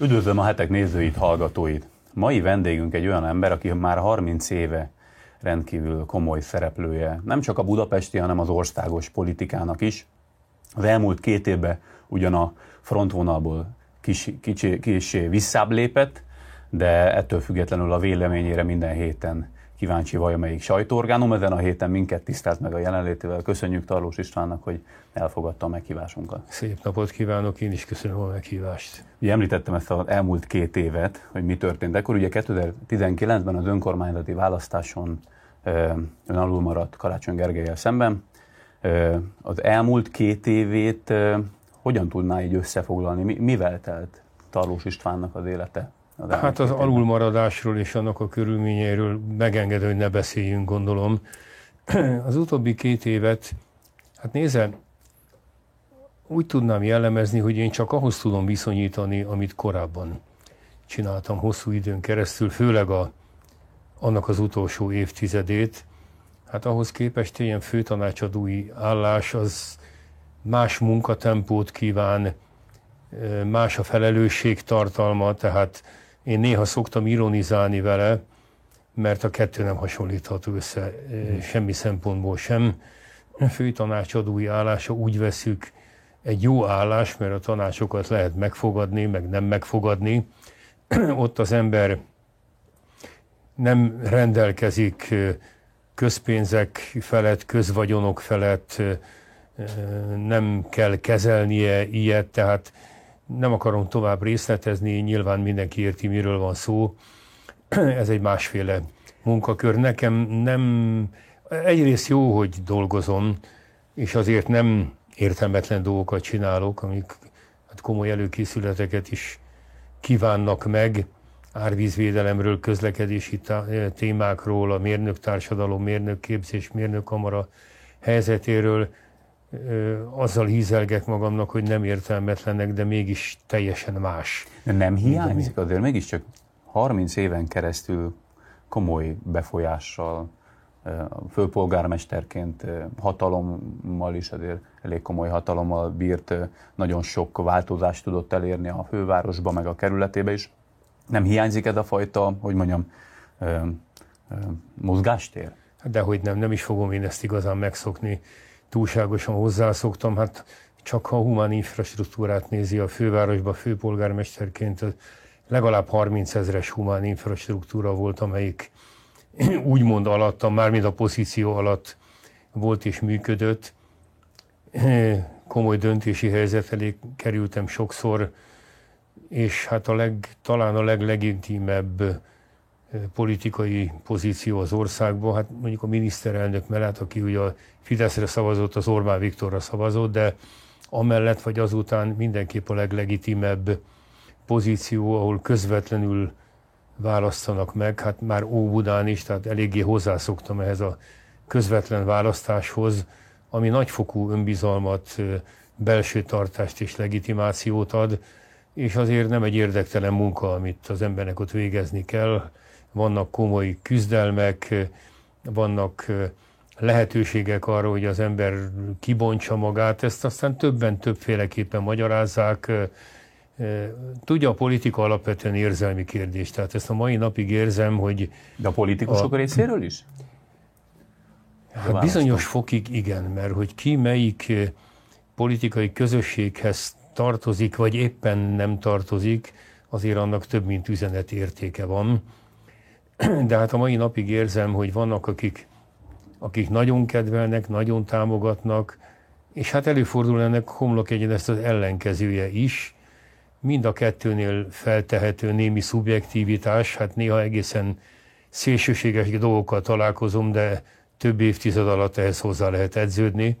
Üdvözlöm a hetek nézőit, hallgatóit! Mai vendégünk egy olyan ember, aki már 30 éve rendkívül komoly szereplője, nem csak a budapesti, hanem az országos politikának is. Az elmúlt két évben ugyan a frontvonalból kis, kicsi, kis visszább lépett, de ettől függetlenül a véleményére minden héten kíváncsi valamelyik sajtóorgánum. Ezen a héten minket tisztáz meg a jelenlétével. Köszönjük Tarlós Istvánnak, hogy elfogadta a meghívásunkat. Szép napot kívánok, én is köszönöm a meghívást. Ugye említettem ezt az elmúlt két évet, hogy mi történt. Ekkor ugye 2019-ben az önkormányzati választáson ön alul maradt Karácsony Gergelyel szemben. Az elmúlt két évét hogyan tudná így összefoglalni? Mivel telt Tarlós Istvánnak az élete? Hát az alulmaradásról és annak a körülményeiről megengedő, hogy ne beszéljünk, gondolom. Az utóbbi két évet, hát nézze, úgy tudnám jellemezni, hogy én csak ahhoz tudom viszonyítani, amit korábban csináltam hosszú időn keresztül, főleg a, annak az utolsó évtizedét. Hát ahhoz képest ilyen főtanácsadói állás az más munkatempót kíván, más a felelősség tartalma, tehát én néha szoktam ironizálni vele, mert a kettő nem hasonlítható össze semmi szempontból sem. Főtanácsadói állása úgy veszük egy jó állás, mert a tanácsokat lehet megfogadni, meg nem megfogadni. Ott az ember nem rendelkezik közpénzek felett, közvagyonok felett, nem kell kezelnie ilyet, tehát nem akarom tovább részletezni, nyilván mindenki érti, miről van szó. Ez egy másféle munkakör. Nekem nem, egyrészt jó, hogy dolgozom, és azért nem értelmetlen dolgokat csinálok, amik hát komoly előkészületeket is kívánnak meg, árvízvédelemről, közlekedési témákról, a mérnöktársadalom, mérnökképzés, mérnökkamara helyzetéről, azzal hízelgek magamnak, hogy nem értelmetlenek, de mégis teljesen más. Nem hiányzik azért mégiscsak 30 éven keresztül komoly befolyással, főpolgármesterként hatalommal is azért elég komoly hatalommal bírt, nagyon sok változást tudott elérni a fővárosba, meg a kerületébe is. Nem hiányzik ez a fajta, hogy mondjam, mozgástér? De hogy nem, nem is fogom én ezt igazán megszokni túlságosan hozzászoktam, hát csak ha a humán infrastruktúrát nézi a fővárosba főpolgármesterként, legalább 30 ezres humán infrastruktúra volt, amelyik úgymond alattam, mármint a pozíció alatt volt és működött. Komoly döntési helyzet elé kerültem sokszor, és hát a leg, talán a leglegitimebb politikai pozíció az országban, hát mondjuk a miniszterelnök mellett, aki ugye a Fideszre szavazott, az Orbán Viktorra szavazott, de amellett vagy azután mindenképp a leglegitimebb pozíció, ahol közvetlenül választanak meg, hát már Óbudán is, tehát eléggé hozzászoktam ehhez a közvetlen választáshoz, ami nagyfokú önbizalmat, belső tartást és legitimációt ad, és azért nem egy érdektelen munka, amit az embernek ott végezni kell, vannak komoly küzdelmek, vannak lehetőségek arra, hogy az ember kibontsa magát, ezt aztán többen többféleképpen magyarázzák. Tudja, a politika alapvetően érzelmi kérdés, tehát ezt a mai napig érzem, hogy... De a politikusok a, részéről is? Hát bizonyos fokig igen, mert hogy ki melyik politikai közösséghez tartozik, vagy éppen nem tartozik, azért annak több mint üzenet értéke van de hát a mai napig érzem, hogy vannak, akik, akik nagyon kedvelnek, nagyon támogatnak, és hát előfordul ennek homlok egyen ezt az ellenkezője is. Mind a kettőnél feltehető némi szubjektivitás, hát néha egészen szélsőséges dolgokkal találkozom, de több évtized alatt ehhez hozzá lehet edződni.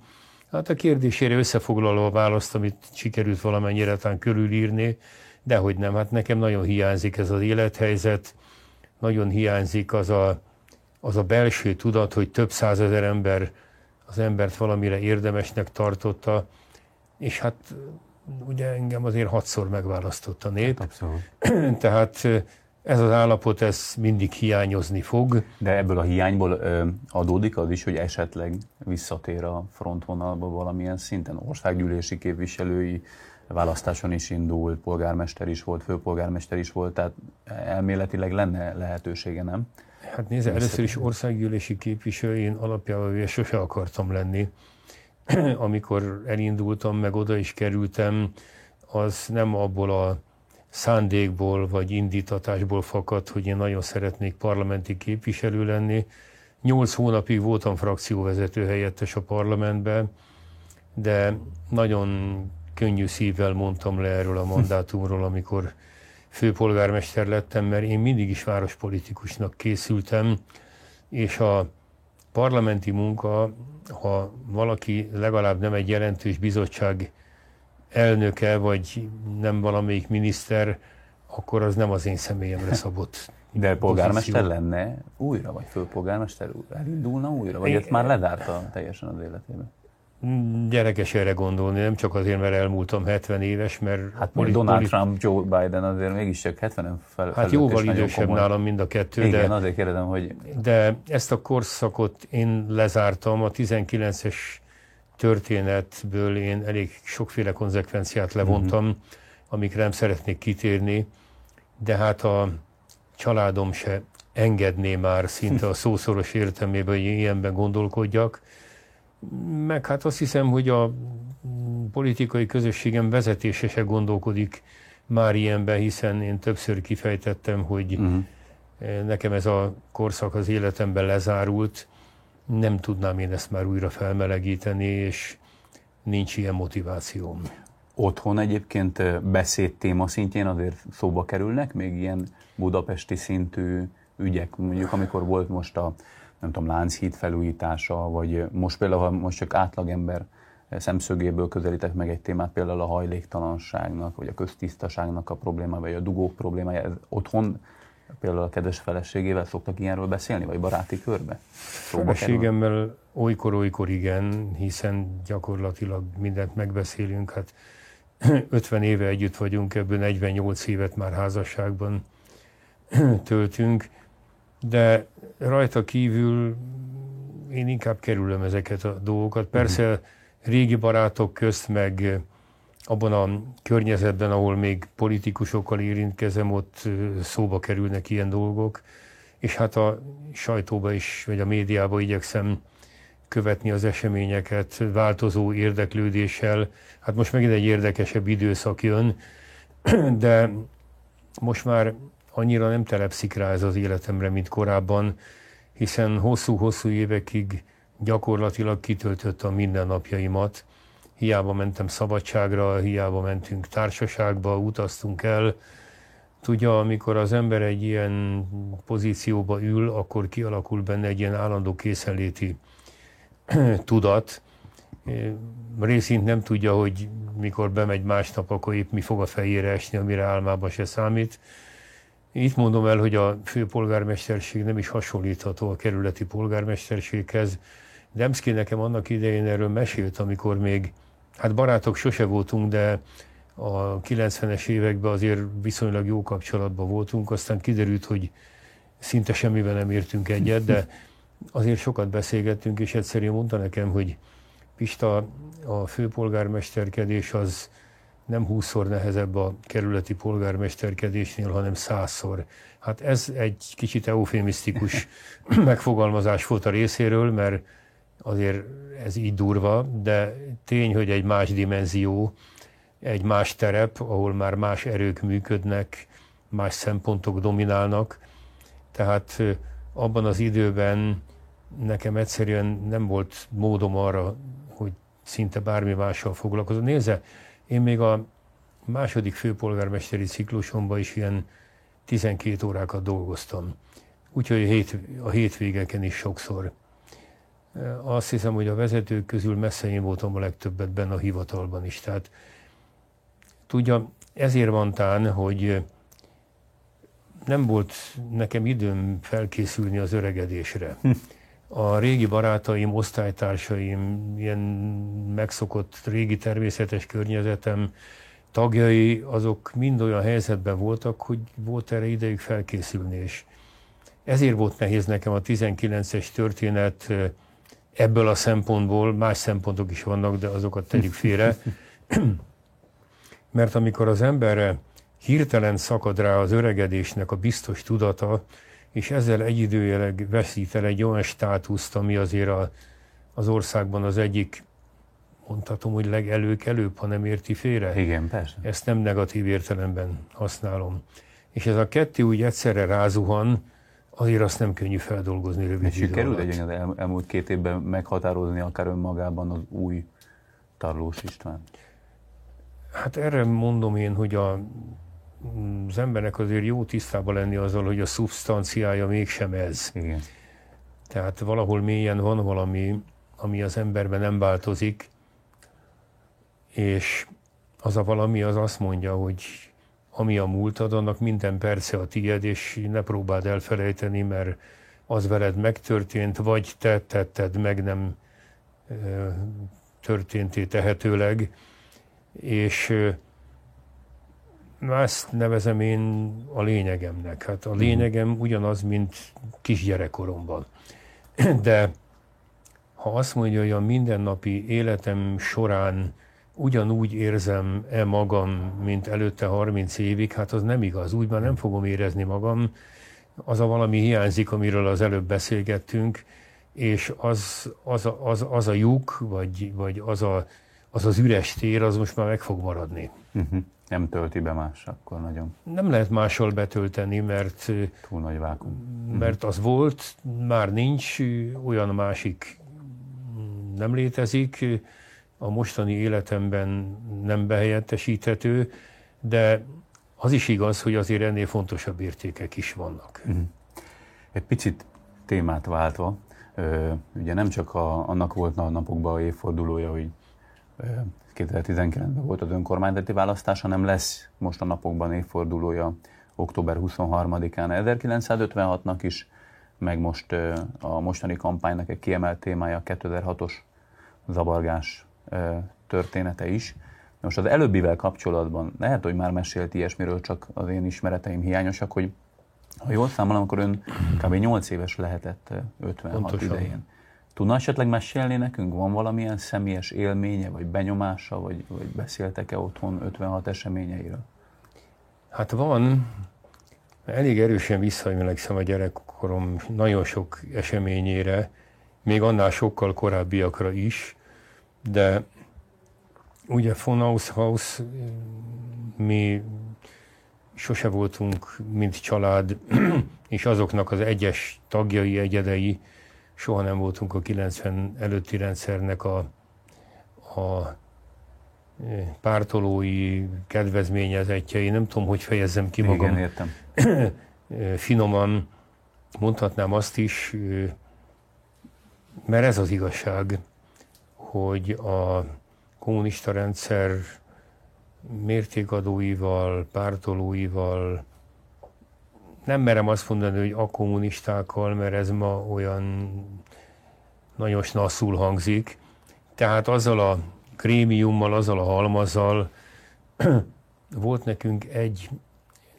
Hát a kérdésére összefoglaló a választ, amit sikerült valamennyire talán körülírni, de hogy nem, hát nekem nagyon hiányzik ez az élethelyzet, nagyon hiányzik az a, az a belső tudat, hogy több százezer ember az embert valamire érdemesnek tartotta, és hát ugye engem azért hatszor megválasztott a nép. Hát abszolút. Tehát ez az állapot, ez mindig hiányozni fog. De ebből a hiányból adódik az is, hogy esetleg visszatér a frontvonalba valamilyen szinten országgyűlési képviselői választáson is indult, polgármester is volt, főpolgármester is volt, tehát elméletileg lenne lehetősége, nem? Hát nézd, először is országgyűlési képviselő, én alapjában sose akartam lenni. Amikor elindultam, meg oda is kerültem, az nem abból a szándékból vagy indítatásból fakadt, hogy én nagyon szeretnék parlamenti képviselő lenni. Nyolc hónapig voltam frakcióvezető helyettes a parlamentben, de nagyon könnyű szívvel mondtam le erről a mandátumról, amikor főpolgármester lettem, mert én mindig is várospolitikusnak készültem, és a parlamenti munka, ha valaki legalább nem egy jelentős bizottság elnöke, vagy nem valamelyik miniszter, akkor az nem az én személyemre szabott. De polgármester pozíció. lenne újra, vagy főpolgármester elindulna újra, vagy ezt már lezárta teljesen az életében? Gyerekes erre gondolni, nem csak azért, mert elmúltam 70 éves, mert... Hát polit, Donald polit... Trump, Joe Biden azért mégis csak 70 fel, Hát jóval idősebb nálam mind a kettő, Igen, de, azért kérdezem, hogy... De ezt a korszakot én lezártam, a 19-es történetből én elég sokféle konzekvenciát levontam, mm-hmm. amikre nem szeretnék kitérni, de hát a családom se engedné már szinte a szószoros értelmében, hogy ilyenben gondolkodjak, meg hát azt hiszem, hogy a politikai közösségem vezetése se gondolkodik már ilyenben, hiszen én többször kifejtettem, hogy uh-huh. nekem ez a korszak az életemben lezárult, nem tudnám én ezt már újra felmelegíteni, és nincs ilyen motivációm. Otthon egyébként beszédtéma szintjén azért szóba kerülnek még ilyen budapesti szintű ügyek, mondjuk amikor volt most a nem tudom, Lánchíd felújítása, vagy most például, most csak átlagember szemszögéből közelítek meg egy témát, például a hajléktalanságnak, vagy a köztisztaságnak a problémája, vagy a dugók problémája, ez otthon például a kedves feleségével szoktak ilyenről beszélni, vagy baráti körbe? Feleségemmel olykor-olykor igen, hiszen gyakorlatilag mindent megbeszélünk. Hát 50 éve együtt vagyunk, ebből 48 évet már házasságban töltünk de rajta kívül én inkább kerülöm ezeket a dolgokat. Persze uh-huh. régi barátok közt, meg abban a környezetben, ahol még politikusokkal érintkezem, ott szóba kerülnek ilyen dolgok, és hát a sajtóba is, vagy a médiába igyekszem követni az eseményeket változó érdeklődéssel. Hát most megint egy érdekesebb időszak jön, de most már annyira nem telepszik rá ez az életemre, mint korábban, hiszen hosszú-hosszú évekig gyakorlatilag kitöltött a mindennapjaimat. Hiába mentem szabadságra, hiába mentünk társaságba, utaztunk el. Tudja, amikor az ember egy ilyen pozícióba ül, akkor kialakul benne egy ilyen állandó készenléti tudat. Részint nem tudja, hogy mikor bemegy másnap, akkor épp mi fog a fejére esni, amire álmába se számít itt mondom el, hogy a főpolgármesterség nem is hasonlítható a kerületi polgármesterséghez. Demszki nekem annak idején erről mesélt, amikor még, hát barátok sose voltunk, de a 90-es években azért viszonylag jó kapcsolatban voltunk, aztán kiderült, hogy szinte semmivel nem értünk egyet, de azért sokat beszélgettünk, és egyszerűen mondta nekem, hogy Pista, a főpolgármesterkedés az nem húszszor nehezebb a kerületi polgármesterkedésnél, hanem százszor. Hát ez egy kicsit eufémisztikus megfogalmazás volt a részéről, mert azért ez így durva, de tény, hogy egy más dimenzió, egy más terep, ahol már más erők működnek, más szempontok dominálnak. Tehát abban az időben nekem egyszerűen nem volt módom arra, hogy szinte bármi mással foglalkozom. Nézze, én még a második főpolgármesteri ciklusomban is ilyen 12 órákat dolgoztam. Úgyhogy a, hét, a hétvégeken is sokszor. Azt hiszem, hogy a vezetők közül messze én voltam a legtöbbet benne a hivatalban is. Tehát tudja, ezért van tán, hogy nem volt nekem időm felkészülni az öregedésre. A régi barátaim, osztálytársaim, ilyen megszokott régi természetes környezetem tagjai, azok mind olyan helyzetben voltak, hogy volt erre idejük felkészülni, és ezért volt nehéz nekem a 19-es történet ebből a szempontból, más szempontok is vannak, de azokat tegyük félre. Mert amikor az emberre hirtelen szakad rá az öregedésnek a biztos tudata, és ezzel egyidőjeleg veszít el egy olyan státuszt, ami azért a, az országban az egyik, mondhatom, hogy legelőkelőbb, ha nem érti félre. Igen, persze. Ezt nem negatív értelemben használom. És ez a kettő úgy egyszerre rázuhan, azért azt nem könnyű feldolgozni rövid És sikerült egy az el, elmúlt két évben meghatározni akár önmagában az új Tarlós István? Hát erre mondom én, hogy a, az embernek azért jó tisztában lenni azzal, hogy a szubstanciája mégsem ez. Igen. Tehát valahol mélyen van valami, ami az emberben nem változik, és az a valami az azt mondja, hogy ami a múltad, annak minden perce a tied, és ne próbáld elfelejteni, mert az veled megtörtént, vagy te tetted meg nem történté tehetőleg, és ezt nevezem én a lényegemnek. Hát a lényegem ugyanaz, mint kisgyerekkoromban. De ha azt mondja, hogy a mindennapi életem során ugyanúgy érzem-e magam, mint előtte 30 évig, hát az nem igaz. Úgy már nem fogom érezni magam. Az a valami hiányzik, amiről az előbb beszélgettünk, és az, az, a, az, az a lyuk, vagy, vagy az, a, az az üres tér, az most már meg fog maradni. Uh-huh. Nem tölti be más akkor nagyon. Nem lehet máshol betölteni, mert, Túl nagy vákum. mert az volt, már nincs, olyan másik nem létezik, a mostani életemben nem behelyettesíthető, de az is igaz, hogy azért ennél fontosabb értékek is vannak. Uh-huh. Egy picit témát váltva, ugye nem csak a, annak volt a napokban a évfordulója, hogy 2019-ben volt az önkormányzati választás, hanem lesz most a napokban évfordulója október 23-án 1956-nak is, meg most a mostani kampánynak egy kiemelt témája a 2006-os zavargás története is. Most az előbbivel kapcsolatban lehet, hogy már mesélt ilyesmiről, csak az én ismereteim hiányosak, hogy ha jól számolom, akkor ön kb. 8 éves lehetett 56 Pontosan. idején. Tudna esetleg mesélni nekünk? Van valamilyen személyes élménye, vagy benyomása, vagy, vagy beszéltek-e otthon 56 eseményeiről? Hát van. Elég erősen visszaemlékszem a gyerekkorom nagyon sok eseményére, még annál sokkal korábbiakra is, de ugye von Haus, mi sose voltunk, mint család, és azoknak az egyes tagjai, egyedei, soha nem voltunk a 90 előtti rendszernek a, a e, pártolói, kedvezményezettjei, nem tudom, hogy fejezzem ki magam. Igen, értem. E, finoman mondhatnám azt is, e, mert ez az igazság, hogy a kommunista rendszer mértékadóival, pártolóival, nem merem azt mondani, hogy a kommunistákkal, mert ez ma olyan nagyon snasszul hangzik. Tehát azzal a krémiummal, azzal a halmazzal volt nekünk egy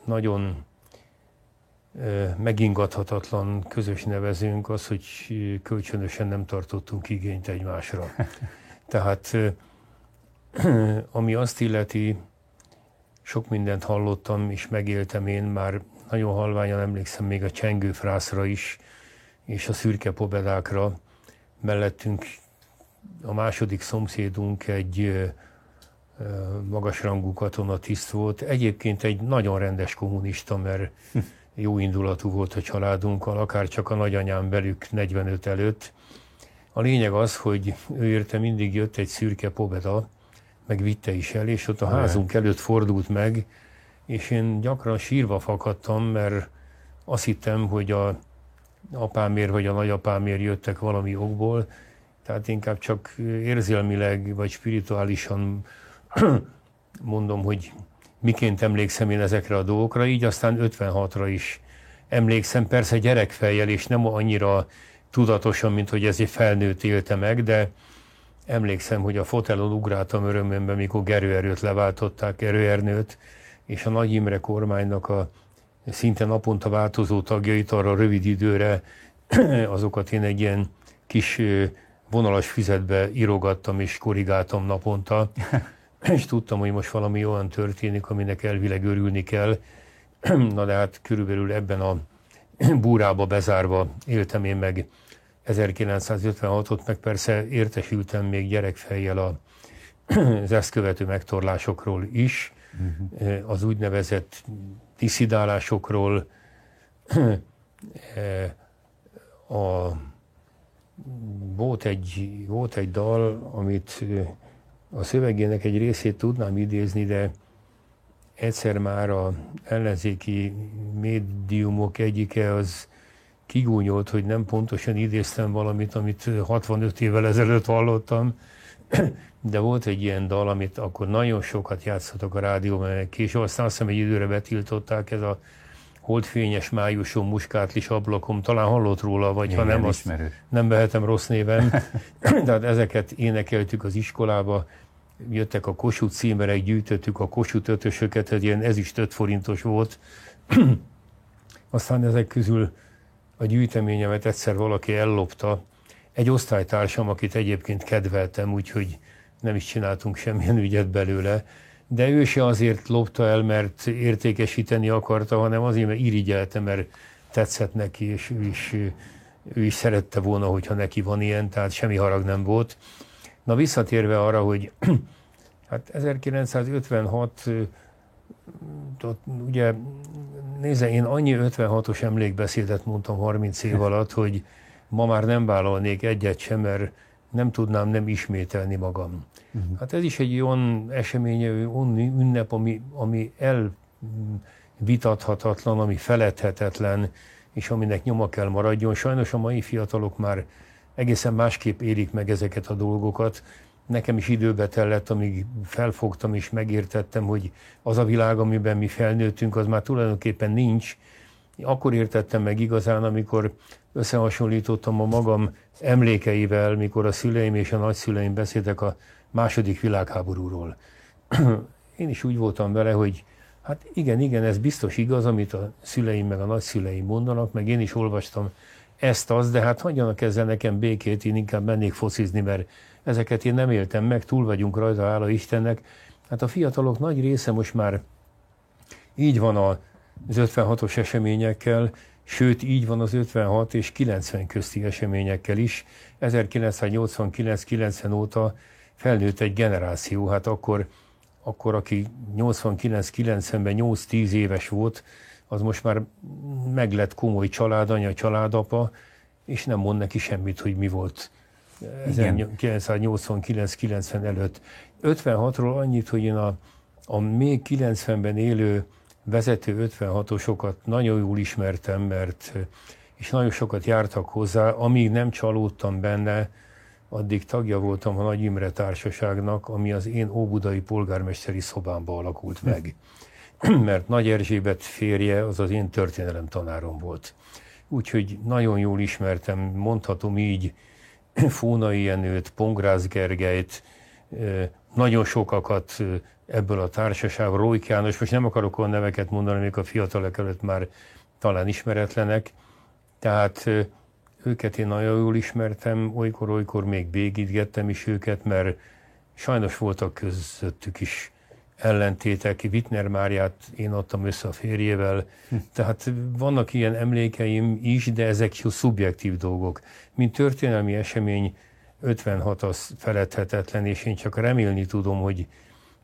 nagyon megingathatatlan közös nevezőnk az, hogy kölcsönösen nem tartottunk igényt egymásra. Tehát ami azt illeti, sok mindent hallottam és megéltem én, már nagyon halványan emlékszem még a csengő frászra is, és a szürke pobedákra. Mellettünk a második szomszédunk egy magasrangú katonatiszt volt. Egyébként egy nagyon rendes kommunista, mert jó indulatú volt a családunkkal, akár csak a nagyanyám velük 45 előtt. A lényeg az, hogy ő érte mindig jött egy szürke pobeda, meg vitte is el, és ott a házunk előtt fordult meg, és én gyakran sírva fakadtam, mert azt hittem, hogy a apámért vagy a nagyapámért jöttek valami okból, tehát inkább csak érzelmileg vagy spirituálisan mondom, hogy miként emlékszem én ezekre a dolgokra, így aztán 56-ra is emlékszem, persze gyerekfejjel, és nem annyira tudatosan, mint hogy ez egy felnőtt élte meg, de emlékszem, hogy a fotelon ugráltam örömömben, mikor Gerőerőt leváltották, Gerőernőt, és a Nagy Imre kormánynak a szinte naponta változó tagjait arra rövid időre, azokat én egy ilyen kis vonalas füzetbe írogattam és korrigáltam naponta, és tudtam, hogy most valami olyan történik, aminek elvileg örülni kell. Na de hát körülbelül ebben a búrába bezárva éltem én meg 1956-ot, meg persze értesültem még gyerekfejjel az ezt követő megtorlásokról is, uh-huh. az úgynevezett diszidálásokról, eh, a, volt, egy, volt egy dal, amit eh, a szövegének egy részét tudnám idézni, de egyszer már a ellenzéki médiumok egyike az kigúnyolt, hogy nem pontosan idéztem valamit, amit 65 évvel ezelőtt hallottam, de volt egy ilyen dal, amit akkor nagyon sokat játszottak a rádióban, később aztán azt hiszem egy időre betiltották, ez a holdfényes májuson, muskátlis ablakom, talán hallott róla, vagy Igen, ha nem, azt nem vehetem rossz néven. Tehát ezeket énekeltük az iskolába, jöttek a Kossuth címerek, gyűjtöttük a Kossuth ötösöket, ez ilyen ez is 5 forintos volt. Aztán ezek közül a gyűjteményemet egyszer valaki ellopta, egy osztálytársam, akit egyébként kedveltem, úgyhogy nem is csináltunk semmilyen ügyet belőle, de ő se azért lopta el, mert értékesíteni akarta, hanem azért, mert irigyelte, mert tetszett neki, és ő is, ő is szerette volna, hogyha neki van ilyen, tehát semmi harag nem volt. Na visszatérve arra, hogy hát 1956 ugye nézze, én annyi 56-os emlékbeszédet mondtam 30 év alatt, hogy ma már nem vállalnék egyet sem, mert nem tudnám nem ismételni magam. Uh-huh. Hát ez is egy olyan esemény, olyan ünnep, ami, ami elvitathatatlan, ami feledhetetlen, és aminek nyoma kell maradjon. Sajnos a mai fiatalok már egészen másképp érik meg ezeket a dolgokat. Nekem is időbe tellett, amíg felfogtam és megértettem, hogy az a világ, amiben mi felnőttünk, az már tulajdonképpen nincs. Akkor értettem meg igazán, amikor összehasonlítottam a magam emlékeivel, mikor a szüleim és a nagyszüleim beszéltek a második világháborúról. Én is úgy voltam vele, hogy hát igen, igen, ez biztos igaz, amit a szüleim meg a nagyszüleim mondanak, meg én is olvastam ezt, az, de hát hagyjanak ezzel nekem békét, én inkább mennék focizni, mert ezeket én nem éltem meg, túl vagyunk rajta, hála Istennek. Hát a fiatalok nagy része most már így van az 56-os eseményekkel, sőt így van az 56 és 90 közti eseményekkel is. 1989-90 óta felnőtt egy generáció, hát akkor, akkor aki 89-90-ben 8-10 éves volt, az most már meglett komoly családanya, családapa, és nem mond neki semmit, hogy mi volt 1989-90 előtt. 56-ról annyit, hogy én a, a még 90-ben élő vezető 56-osokat nagyon jól ismertem, mert és nagyon sokat jártak hozzá, amíg nem csalódtam benne, addig tagja voltam a Nagy Imre Társaságnak, ami az én óbudai polgármesteri szobámba alakult meg. mert Nagy Erzsébet férje az az én történelem tanárom volt. Úgyhogy nagyon jól ismertem, mondhatom így, Fónai Jenőt, Pongrász Gergelyt, nagyon sokakat ebből a társaságból, Rójk János, most nem akarok olyan neveket mondani, amik a fiatalok előtt már talán ismeretlenek, tehát őket én nagyon jól ismertem, olykor-olykor még végiggettem is őket, mert sajnos voltak közöttük is ellentétek. Wittner Máriát én adtam össze a férjével, tehát vannak ilyen emlékeim is, de ezek szubjektív dolgok. Mint történelmi esemény, 56 az feledhetetlen, és én csak remélni tudom, hogy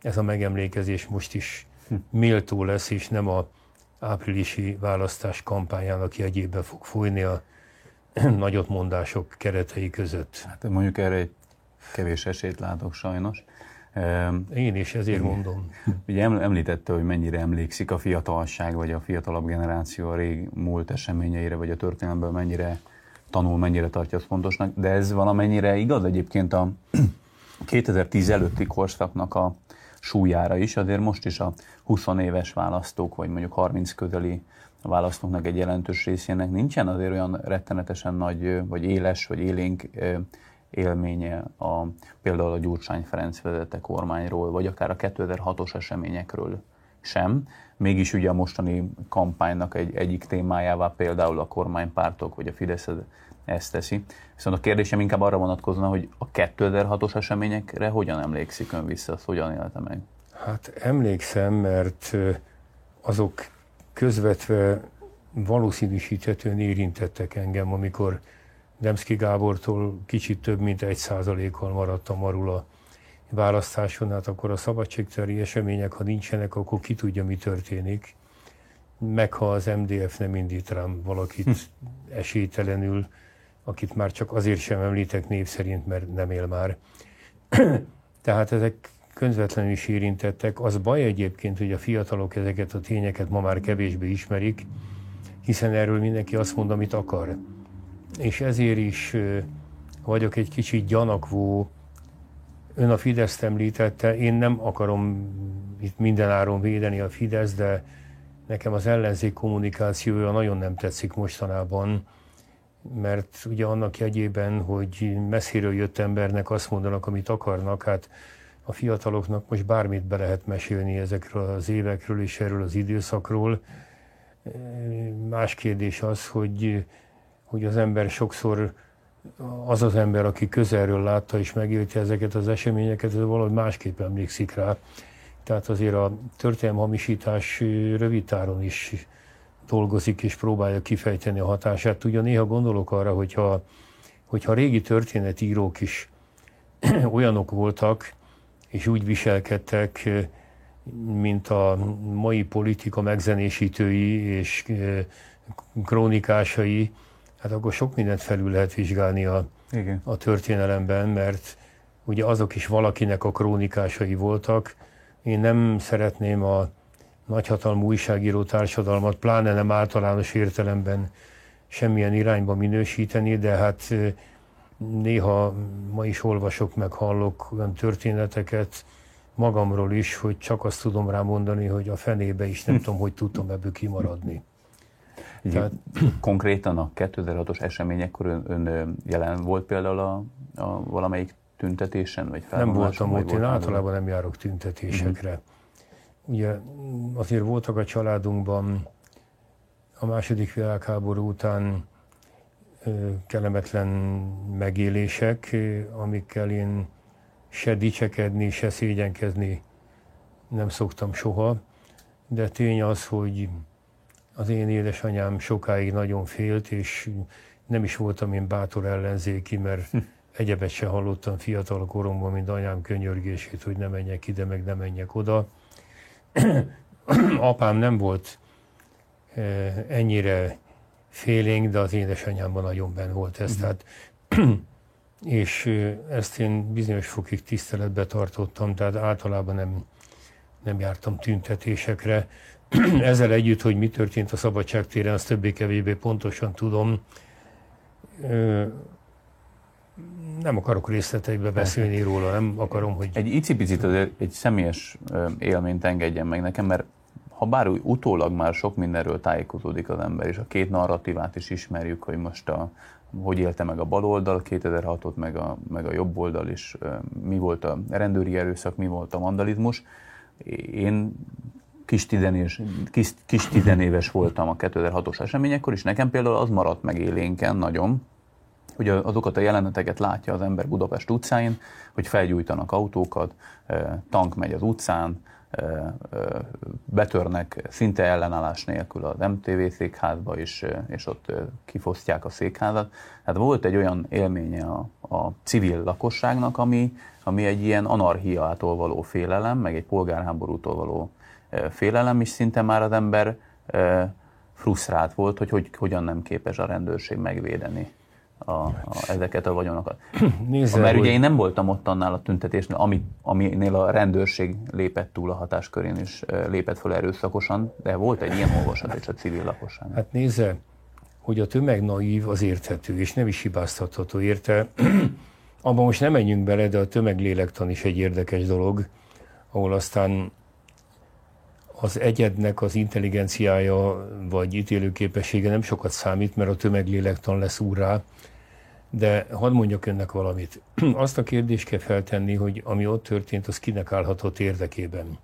ez a megemlékezés most is méltó lesz, és nem a áprilisi választás kampányának jegyébe fog folyni a nagyotmondások keretei között. Hát mondjuk erre egy kevés esélyt látok sajnos. Én is ezért mondom. Ugye említette, hogy mennyire emlékszik a fiatalság, vagy a fiatalabb generáció a rég múlt eseményeire, vagy a történelemből mennyire tanul, mennyire tartja azt fontosnak, de ez valamennyire igaz egyébként a 2010 előtti korszaknak a súlyára is, azért most is a 20 éves választók, vagy mondjuk 30 közeli választóknak egy jelentős részének nincsen azért olyan rettenetesen nagy, vagy éles, vagy élénk élménye a, például a Gyurcsány Ferenc vezette kormányról, vagy akár a 2006-os eseményekről sem. Mégis ugye a mostani kampánynak egy, egyik témájává például a kormánypártok vagy a Fidesz ezt teszi. Viszont a kérdésem inkább arra vonatkozna, hogy a 2006-os eseményekre hogyan emlékszik ön vissza, azt hogyan élte meg? Hát emlékszem, mert azok közvetve valószínűsíthetően érintettek engem, amikor Demszki Gábortól kicsit több mint egy százalékkal maradtam arról a választáson, hát akkor a szabadságteri események, ha nincsenek, akkor ki tudja, mi történik. Meg ha az MDF nem indít rám valakit hm. esélytelenül, akit már csak azért sem említek név szerint, mert nem él már. Tehát ezek közvetlenül is érintettek. Az baj egyébként, hogy a fiatalok ezeket a tényeket ma már kevésbé ismerik, hiszen erről mindenki azt mond, amit akar. És ezért is vagyok egy kicsit gyanakvó. Ön a Fideszt említette, én nem akarom itt mindenáron védeni a Fidesz, de nekem az ellenzék kommunikációja nagyon nem tetszik mostanában, mert ugye annak jegyében, hogy messziről jött embernek azt mondanak, amit akarnak, hát a fiataloknak most bármit be lehet mesélni ezekről az évekről és erről az időszakról. Más kérdés az, hogy, hogy az ember sokszor az az ember, aki közelről látta és megélte ezeket az eseményeket, ez valahogy másképp emlékszik rá. Tehát azért a történelmi hamisítás rövid táron is dolgozik és próbálja kifejteni a hatását. Ugye néha gondolok arra, hogyha, hogyha régi történetírók is olyanok voltak, és úgy viselkedtek, mint a mai politika megzenésítői és krónikásai, hát akkor sok mindent felül lehet vizsgálni a, Igen. a történelemben, mert ugye azok is valakinek a krónikásai voltak. Én nem szeretném a nagyhatalmú újságíró társadalmat, pláne nem általános értelemben semmilyen irányba minősíteni, de hát néha ma is olvasok, meg hallok olyan történeteket magamról is, hogy csak azt tudom rá mondani, hogy a fenébe is nem tudom, hogy tudtam ebből kimaradni. Tehát... Konkrétan a 2006-os eseményekkor ön, ön jelen volt például a, a valamelyik tüntetésen, vagy Nem voltam ott, én általában nem járok tüntetésekre. Uh-huh. Ugye azért voltak a családunkban a második világháború után kellemetlen megélések, amikkel én se dicsekedni, se szégyenkezni nem szoktam soha, de tény az, hogy az én édesanyám sokáig nagyon félt, és nem is voltam én bátor ellenzéki, mert hm. egyebet se hallottam fiatal koromban, mint anyám könyörgését, hogy ne menjek ide, meg ne menjek oda. Apám nem volt ennyire félénk, de az édesanyámban nagyon benn volt ez. Tehát, és ezt én bizonyos fokig tiszteletbe tartottam, tehát általában nem, nem jártam tüntetésekre. Ezzel együtt, hogy mi történt a szabadságtéren, azt többé-kevésbé pontosan tudom. Nem akarok részletekbe beszélni róla, nem akarom, hogy... Egy icipicit azért egy személyes élményt engedjen meg nekem, mert ha bár úgy utólag már sok mindenről tájékozódik az ember, és a két narratívát is ismerjük, hogy most a, hogy élte meg a baloldal 2006-ot, meg a, meg a jobb oldal is, mi volt a rendőri erőszak, mi volt a vandalizmus. Én kis, tizenés, kis, kis tizenéves voltam a 2006-os eseményekkor, és nekem például az maradt meg élénken nagyon, hogy azokat a jeleneteket látja az ember Budapest utcáin, hogy felgyújtanak autókat, tank megy az utcán, betörnek szinte ellenállás nélkül az MTV székházba, és, és ott kifosztják a székházat. Hát volt egy olyan élménye a, a civil lakosságnak, ami, ami egy ilyen anarchiától való félelem, meg egy polgárháborútól való félelem, és szinte már az ember frusztrált volt, hogy, hogy hogyan nem képes a rendőrség megvédeni a, a, ezeket a vagyonokat. Nézzel, Mert ugye én nem voltam ott annál a tüntetésnél, ami, aminél a rendőrség lépett túl a hatáskörén és lépett fel erőszakosan, de volt egy ilyen olvasat és a civil lakosság. Hát nézze, hogy a tömeg naív az érthető, és nem is hibáztatható érte. Abban most nem menjünk bele, de a tömeglélektan is egy érdekes dolog, ahol aztán az egyednek az intelligenciája vagy ítélőképessége nem sokat számít, mert a tömeglélektan lesz úrrá, de hadd mondjak önnek valamit. Azt a kérdést kell feltenni, hogy ami ott történt, az kinek állhatott érdekében.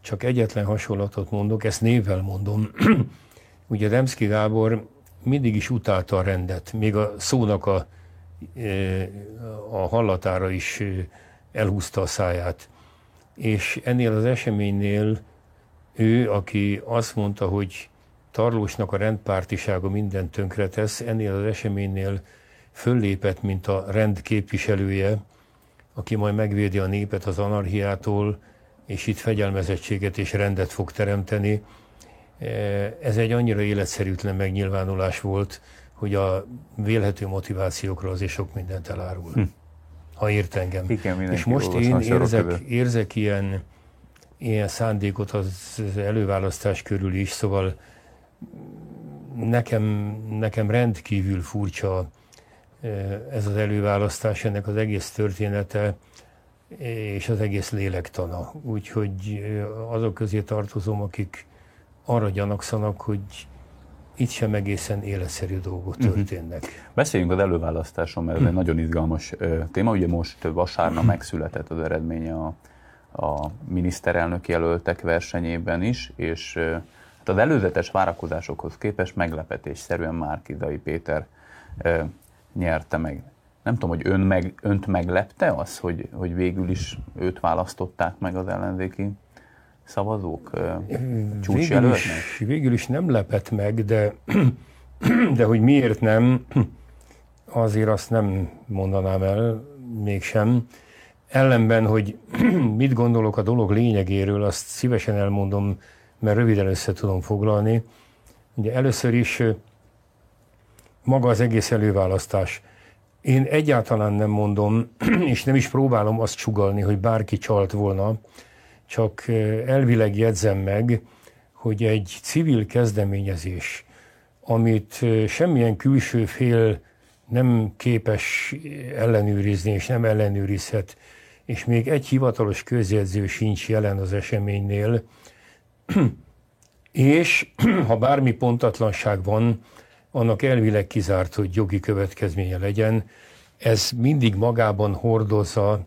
csak egyetlen hasonlatot mondok, ezt névvel mondom. Ugye Demszki Gábor mindig is utálta a rendet, még a szónak a, a hallatára is elhúzta a száját. És ennél az eseménynél ő, aki azt mondta, hogy Tarlósnak a rendpártisága mindent tönkretesz, ennél az eseménynél föllépett, mint a rend képviselője, aki majd megvédi a népet az anarhiától, és itt fegyelmezettséget és rendet fog teremteni. Ez egy annyira életszerűtlen megnyilvánulás volt, hogy a vélhető motivációkról azért sok mindent elárul. Hm. Ha ért engem. Igen, és most én érzek, érzek ilyen, ilyen szándékot az előválasztás körül is, szóval nekem, nekem rendkívül furcsa ez az előválasztás, ennek az egész története és az egész lélektana. Úgyhogy azok közé tartozom, akik arra gyanakszanak, hogy itt sem egészen életszerű dolgok mhm. történnek. Uh-huh. Beszéljünk az előválasztáson, mert ez egy nagyon izgalmas téma. Ugye most vasárnap megszületett az eredménye a, a miniszterelnök jelöltek versenyében is, és hát az előzetes várakozásokhoz képest meglepetésszerűen Márkizai Péter nyerte meg. Nem tudom, hogy ön meg, önt meglepte az, hogy, hogy végül is őt választották meg az ellenzéki szavazók végül is, végül is nem lepett meg, de, de hogy miért nem, azért azt nem mondanám el mégsem. Ellenben, hogy mit gondolok a dolog lényegéről, azt szívesen elmondom, mert röviden össze tudom foglalni. Ugye először is maga az egész előválasztás. Én egyáltalán nem mondom, és nem is próbálom azt csugalni, hogy bárki csalt volna, csak elvileg jegyzem meg, hogy egy civil kezdeményezés, amit semmilyen külső fél nem képes ellenőrizni, és nem ellenőrizhet, és még egy hivatalos közjegyző sincs jelen az eseménynél, és ha bármi pontatlanság van, annak elvileg kizárt, hogy jogi következménye legyen. Ez mindig magában hordozza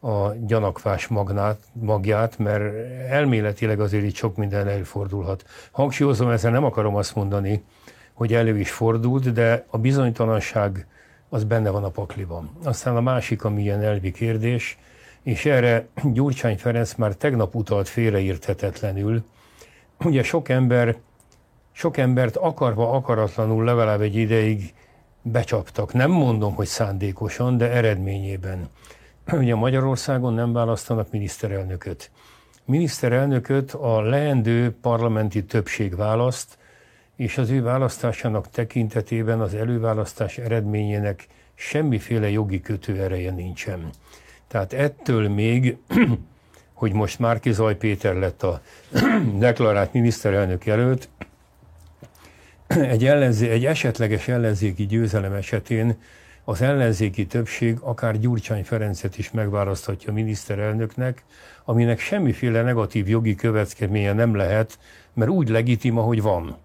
a gyanakvás magnát, magját, mert elméletileg azért itt sok minden előfordulhat. Hangsúlyozom, ezzel nem akarom azt mondani, hogy elő is fordult, de a bizonytalanság az benne van a pakliban. Aztán a másik, ami ilyen elvi kérdés, és erre Gyurcsány Ferenc már tegnap utalt félreérthetetlenül. Ugye sok ember sok embert akarva, akaratlanul legalább egy ideig becsaptak. Nem mondom, hogy szándékosan, de eredményében. Ugye Magyarországon nem választanak miniszterelnököt. Miniszterelnököt a leendő parlamenti többség választ, és az ő választásának tekintetében az előválasztás eredményének semmiféle jogi kötőereje nincsen. Tehát ettől még, hogy most Márki Zaj Péter lett a deklarált miniszterelnök jelölt, egy, ellenzé, egy esetleges ellenzéki győzelem esetén az ellenzéki többség akár Gyurcsány Ferencet is megválaszthatja miniszterelnöknek, aminek semmiféle negatív jogi következménye nem lehet, mert úgy legitim, ahogy van.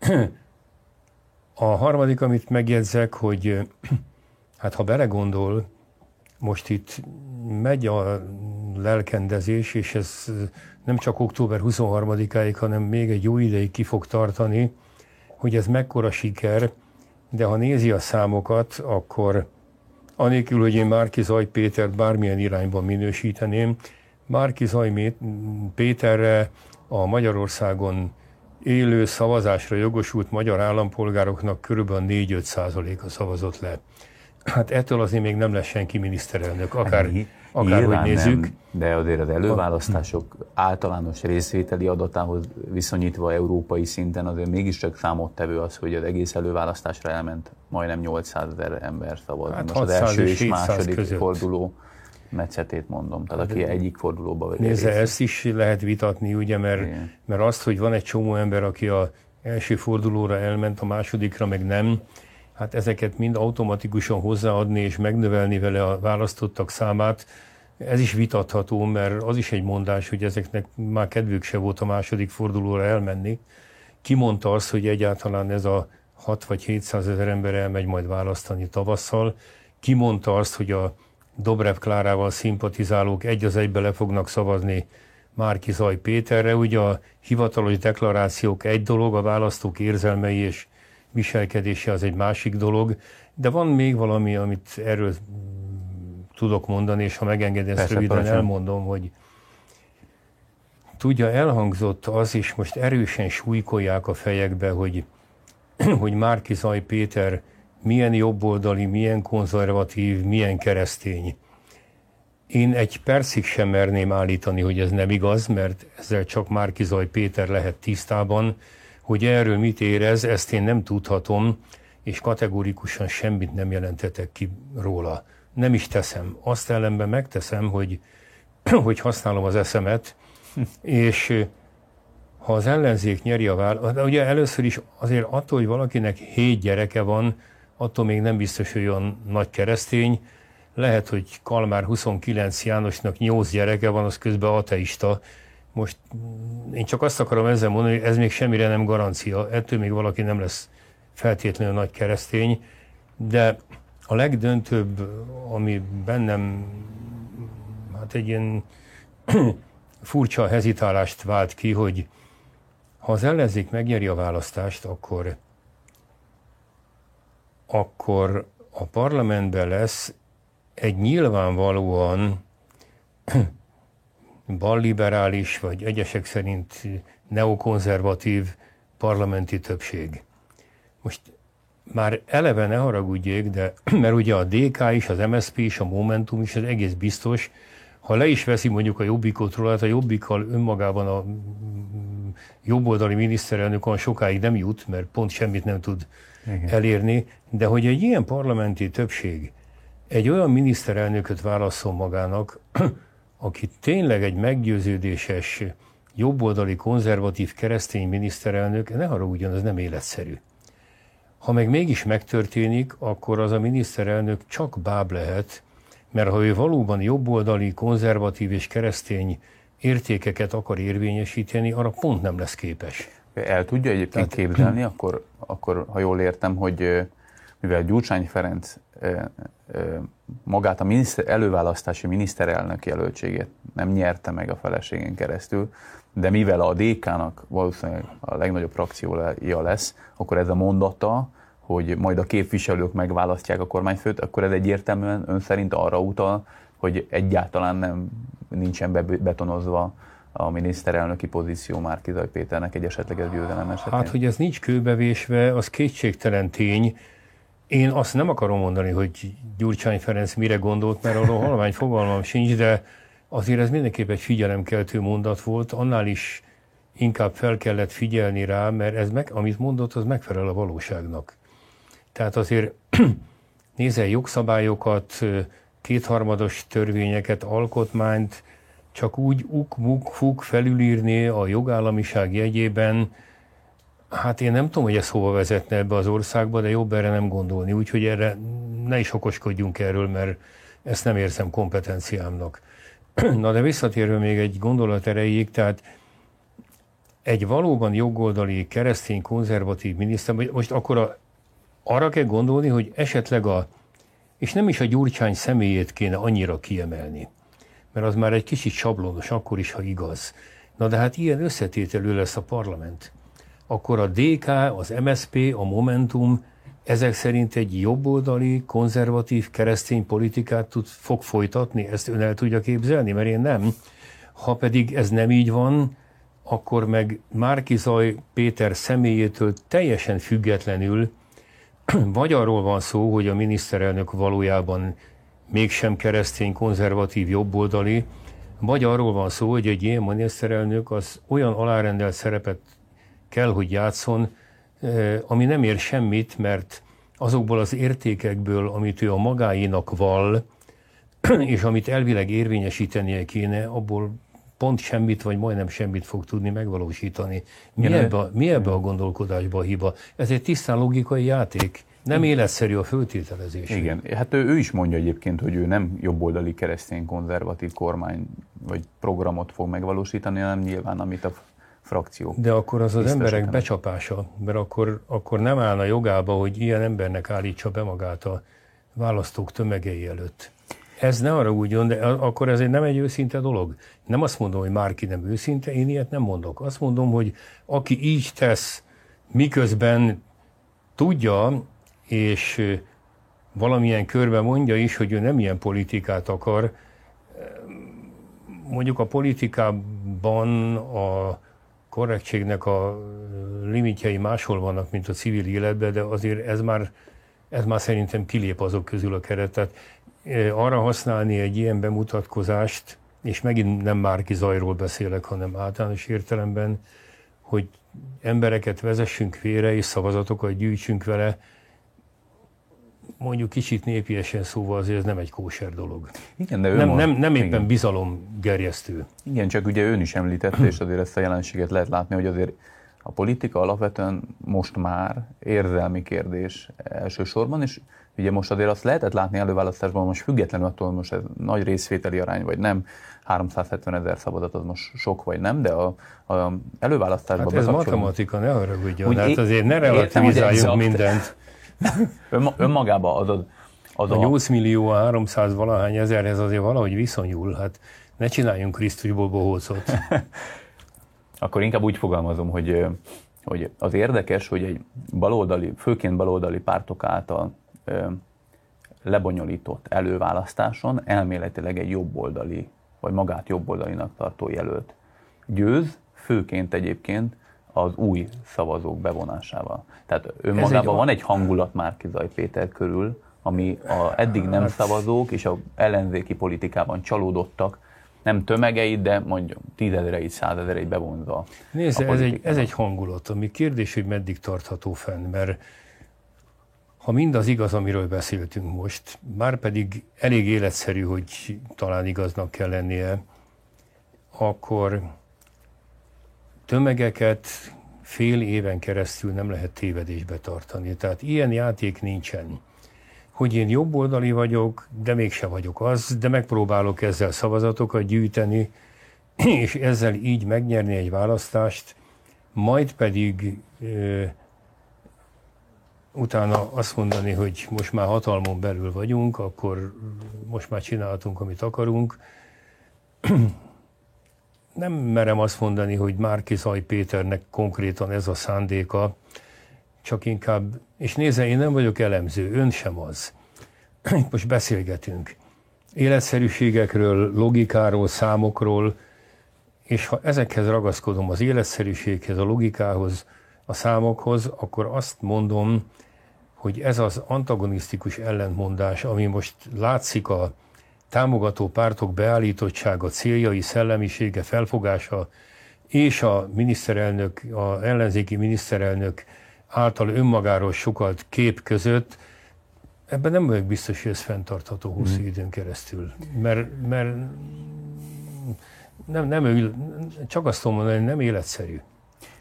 A harmadik, amit megjegyzek, hogy hát ha belegondol, most itt megy a lelkendezés, és ez nem csak október 23-áig, hanem még egy jó ideig ki fog tartani, hogy ez mekkora siker, de ha nézi a számokat, akkor anélkül, hogy én Márki Zaj Pétert bármilyen irányban minősíteném, Márki Zaj Péterre a Magyarországon élő szavazásra jogosult magyar állampolgároknak körülbelül 4-5 százaléka szavazott le. Hát ettől azért még nem lesz senki miniszterelnök, akár akárhogy nézzük. Nem, de azért az előválasztások általános részvételi adatához viszonyítva európai szinten azért mégiscsak számottevő az, hogy az egész előválasztásra elment majdnem 800 ezer ember szavazni. Hát Most az első és második között. forduló mecsetét mondom, tehát aki hát, egyik fordulóba vett. Nézze, ezt is lehet vitatni, ugye, mert, mert azt, hogy van egy csomó ember, aki a első fordulóra elment, a másodikra meg nem, hát ezeket mind automatikusan hozzáadni és megnövelni vele a választottak számát, ez is vitatható, mert az is egy mondás, hogy ezeknek már kedvük se volt a második fordulóra elmenni. Ki mondta azt, hogy egyáltalán ez a 6 vagy 700 ezer ember elmegy majd választani tavasszal. Ki mondta azt, hogy a Dobrev Klárával szimpatizálók egy az egybe le fognak szavazni Márki Zaj Péterre. Ugye a hivatalos deklarációk egy dolog, a választók érzelmei és viselkedése az egy másik dolog, de van még valami, amit erről tudok mondani, és ha megengedi, ezt röviden parancsolom. elmondom, hogy tudja, elhangzott az, és most erősen súlykolják a fejekbe, hogy, hogy Márki Zaj Péter milyen jobboldali, milyen konzervatív, milyen keresztény. Én egy percig sem merném állítani, hogy ez nem igaz, mert ezzel csak Márki Zaj Péter lehet tisztában, hogy erről mit érez, ezt én nem tudhatom, és kategórikusan semmit nem jelentetek ki róla. Nem is teszem. Azt ellenben megteszem, hogy, hogy használom az eszemet, és ha az ellenzék nyeri a választ, ugye először is azért attól, hogy valakinek hét gyereke van, attól még nem biztos, hogy olyan nagy keresztény, lehet, hogy Kalmár 29 Jánosnak 8 gyereke van, az közben ateista. Most én csak azt akarom ezzel mondani, hogy ez még semmire nem garancia, ettől még valaki nem lesz feltétlenül nagy keresztény, de a legdöntőbb, ami bennem hát egy ilyen furcsa hezitálást vált ki, hogy ha az ellenzék megnyeri a választást, akkor, akkor a parlamentben lesz egy nyilvánvalóan balliberális, vagy egyesek szerint neokonzervatív parlamenti többség. Most már eleve ne haragudjék, de mert ugye a DK is, az MSZP is, a Momentum is, az egész biztos, ha le is veszi mondjuk a jobbikot róla, hát a jobbikkal önmagában a jobboldali miniszterelnök olyan sokáig nem jut, mert pont semmit nem tud Igen. elérni, de hogy egy ilyen parlamenti többség egy olyan miniszterelnököt válaszol magának, aki tényleg egy meggyőződéses, jobboldali, konzervatív, keresztény miniszterelnök, ne haragudjon, az nem életszerű. Ha meg mégis megtörténik, akkor az a miniszterelnök csak báb lehet, mert ha ő valóban jobboldali, konzervatív és keresztény értékeket akar érvényesíteni, arra pont nem lesz képes. El tudja egyébként Tehát, képzelni, akkor, akkor, ha jól értem, hogy mivel Gyurcsány Ferenc magát a miniszter, előválasztási miniszterelnök jelöltségét nem nyerte meg a feleségen keresztül, de mivel a DK-nak valószínűleg a legnagyobb frakciója lesz, akkor ez a mondata, hogy majd a képviselők megválasztják a kormányfőt, akkor ez egyértelműen ön szerint arra utal, hogy egyáltalán nem nincsen betonozva a miniszterelnöki pozíció már Kizaj Péternek egy esetleges győzelem esetén? Hát, hogy ez nincs kőbevésve, az kétségtelen tény. Én azt nem akarom mondani, hogy Gyurcsány Ferenc mire gondolt, mert arról halvány fogalmam sincs, de azért ez mindenképp egy figyelemkeltő mondat volt, annál is inkább fel kellett figyelni rá, mert ez meg, amit mondott, az megfelel a valóságnak. Tehát azért nézel jogszabályokat, kétharmados törvényeket, alkotmányt, csak úgy uk-muk fuk felülírni a jogállamiság jegyében, hát én nem tudom, hogy ez hova vezetne ebbe az országba, de jobb erre nem gondolni, úgyhogy erre ne is okoskodjunk erről, mert ezt nem érzem kompetenciámnak. Na de visszatérve még egy gondolat erejéig, tehát egy valóban joggoldali, keresztény, konzervatív miniszter, most akkor a arra kell gondolni, hogy esetleg a, és nem is a Gyurcsány személyét kéne annyira kiemelni, mert az már egy kicsit sablonos, akkor is, ha igaz. Na de hát ilyen összetételű lesz a parlament. Akkor a DK, az MSP, a Momentum ezek szerint egy jobboldali, konzervatív, keresztény politikát tud, fog folytatni? Ezt ön el tudja képzelni? Mert én nem. Ha pedig ez nem így van, akkor meg Márkizaj Péter személyétől teljesen függetlenül vagy arról van szó, hogy a miniszterelnök valójában mégsem keresztény, konzervatív, jobboldali, vagy arról van szó, hogy egy ilyen miniszterelnök az olyan alárendelt szerepet kell, hogy játszon, ami nem ér semmit, mert azokból az értékekből, amit ő a magáinak val, és amit elvileg érvényesítenie kéne, abból pont semmit, vagy majdnem semmit fog tudni megvalósítani. Mi, ebbe, a, mi ebbe a gondolkodásba a hiba? Ez egy tisztán logikai játék. Nem életszerű a föltételezés. Igen, hát ő, ő is mondja egyébként, hogy ő nem jobboldali keresztény konzervatív kormány vagy programot fog megvalósítani, hanem nyilván amit a frakció. De akkor az az emberek becsapása, mert akkor, akkor nem állna jogába, hogy ilyen embernek állítsa be magát a választók tömegei előtt. Ez ne arra úgy de akkor ez nem egy őszinte dolog. Nem azt mondom, hogy Márki nem őszinte, én ilyet nem mondok. Azt mondom, hogy aki így tesz, miközben tudja, és valamilyen körben mondja is, hogy ő nem ilyen politikát akar, mondjuk a politikában a korrektségnek a limitjei máshol vannak, mint a civil életben, de azért ez már, ez már szerintem kilép azok közül a keretet. Arra használni egy ilyen bemutatkozást, és megint nem Márki Zajról beszélek, hanem általános értelemben, hogy embereket vezessünk félre, és szavazatokat gyűjtsünk vele, mondjuk kicsit népiesen szóval azért ez nem egy kóser dolog. Igen, de ő nem, nem, nem éppen igen. bizalomgerjesztő. Igen, csak ugye ön is említette, és azért ezt a jelenséget lehet látni, hogy azért a politika alapvetően most már érzelmi kérdés elsősorban, és ugye most azért azt lehetett látni előválasztásban, most függetlenül attól, most ez nagy részvételi arány vagy nem, 370 ezer szavazat az most sok vagy nem, de a, a előválasztásban... Hát ez matematika, ne hogy hát azért ne relativizáljunk mindent. Ön, önmagában az, az, az a... 8 millió 300 valahány ezerhez azért valahogy viszonyul, hát ne csináljunk Krisztusból bohócot. Akkor inkább úgy fogalmazom, hogy, hogy az érdekes, hogy egy baloldali, főként baloldali pártok által lebonyolított előválasztáson elméletileg egy jobboldali, vagy magát jobboldalinak tartó jelölt győz, főként egyébként az új szavazók bevonásával. Tehát önmagában van egy hangulat Márkizaj Péter körül, ami a eddig nem hát... szavazók és a ellenzéki politikában csalódottak, nem tömegeit, de mondjuk tízezereit, százezereit bevonza. Nézd, ez egy, ez egy hangulat, ami kérdés, hogy meddig tartható fenn, mert ha mindaz igaz, amiről beszéltünk most, már pedig elég életszerű, hogy talán igaznak kell lennie, akkor tömegeket fél éven keresztül nem lehet tévedésbe tartani. Tehát ilyen játék nincsen. Hogy én jobboldali vagyok, de mégse vagyok az, de megpróbálok ezzel szavazatokat gyűjteni, és ezzel így megnyerni egy választást, majd pedig ö, utána azt mondani, hogy most már hatalmon belül vagyunk, akkor most már csinálhatunk, amit akarunk nem merem azt mondani, hogy Márki Zaj Péternek konkrétan ez a szándéka, csak inkább, és nézze, én nem vagyok elemző, ön sem az. Most beszélgetünk életszerűségekről, logikáról, számokról, és ha ezekhez ragaszkodom az életszerűséghez, a logikához, a számokhoz, akkor azt mondom, hogy ez az antagonisztikus ellentmondás, ami most látszik a támogató pártok beállítottsága, céljai, szellemisége, felfogása és a miniszterelnök, a ellenzéki miniszterelnök által önmagáról sokalt kép között, ebben nem vagyok biztos, hogy ez fenntartható hosszú mm. időn keresztül. Mert, mert nem, nem, csak azt tudom mondani, hogy nem életszerű.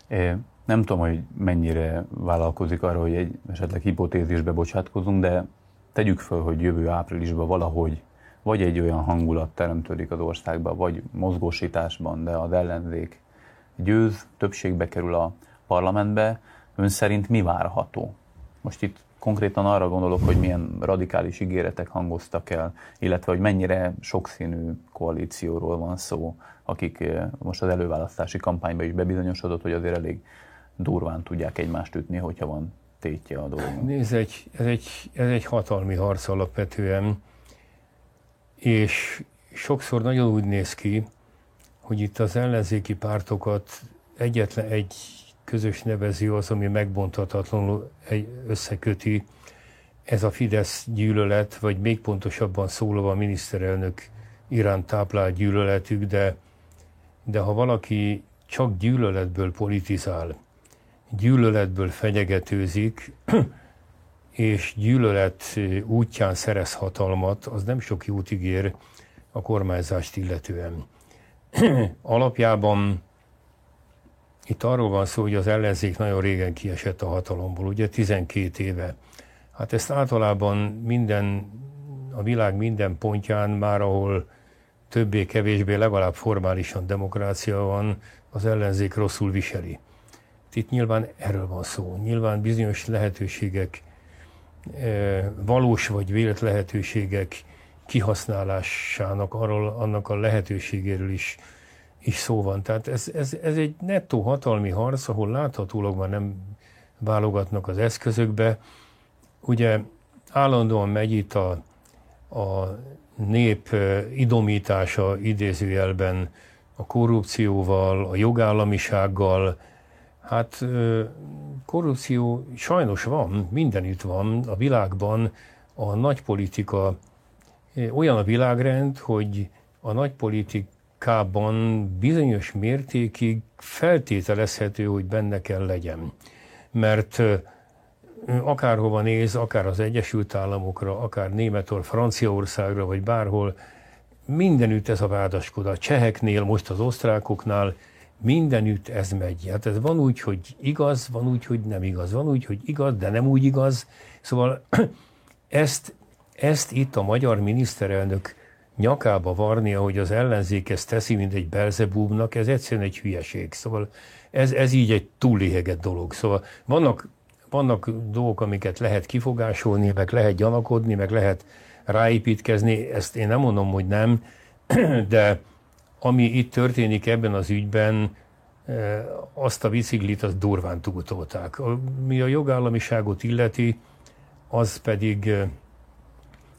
É, nem tudom, hogy mennyire vállalkozik arra, hogy egy esetleg hipotézisbe bocsátkozunk, de tegyük föl, hogy jövő áprilisban valahogy vagy egy olyan hangulat teremtődik az országban, vagy mozgósításban, de az ellenzék győz, többségbe kerül a parlamentbe, ön szerint mi várható? Most itt konkrétan arra gondolok, hogy milyen radikális ígéretek hangoztak el, illetve hogy mennyire sokszínű koalícióról van szó, akik eh, most az előválasztási kampányban is bebizonyosodott, hogy azért elég durván tudják egymást ütni, hogyha van tétje a dolognak. Nézd, egy, ez, egy, ez egy hatalmi harc alapvetően és sokszor nagyon úgy néz ki, hogy itt az ellenzéki pártokat egyetlen egy közös nevező az, ami megbonthatatlanul összeköti, ez a Fidesz gyűlölet, vagy még pontosabban szólva a miniszterelnök iránt táplált gyűlöletük, de, de ha valaki csak gyűlöletből politizál, gyűlöletből fenyegetőzik, és gyűlölet útján szerez hatalmat, az nem sok jót ígér a kormányzást illetően. Alapjában itt arról van szó, hogy az ellenzék nagyon régen kiesett a hatalomból, ugye 12 éve. Hát ezt általában minden, a világ minden pontján már, ahol többé-kevésbé legalább formálisan demokrácia van, az ellenzék rosszul viseli. Itt nyilván erről van szó. Nyilván bizonyos lehetőségek valós vagy vélet lehetőségek kihasználásának, arról, annak a lehetőségéről is, is szó van. Tehát ez, ez, ez egy nettó hatalmi harc, ahol láthatólag már nem válogatnak az eszközökbe. Ugye állandóan megy itt a, a nép idomítása idézőjelben a korrupcióval, a jogállamisággal. Hát korrupció sajnos van, mindenütt van a világban. A nagypolitika olyan a világrend, hogy a nagypolitikában bizonyos mértékig feltételezhető, hogy benne kell legyen. Mert akárhova néz, akár az Egyesült Államokra, akár Németország, Franciaországra, vagy bárhol, mindenütt ez a vádaskod. A cseheknél, most az osztrákoknál, mindenütt ez megy. Hát ez van úgy, hogy igaz, van úgy, hogy nem igaz. Van úgy, hogy igaz, de nem úgy igaz. Szóval ezt, ezt itt a magyar miniszterelnök nyakába varni, ahogy az ellenzék ezt teszi, mint egy Belzebúbnak, ez egyszerűen egy hülyeség. Szóval ez, ez így egy túléheget dolog. Szóval vannak vannak dolgok, amiket lehet kifogásolni, meg lehet gyanakodni, meg lehet ráépítkezni, ezt én nem mondom, hogy nem, de ami itt történik ebben az ügyben, eh, azt a biciklit, az durván túltolták. Mi a jogállamiságot illeti, az pedig, eh,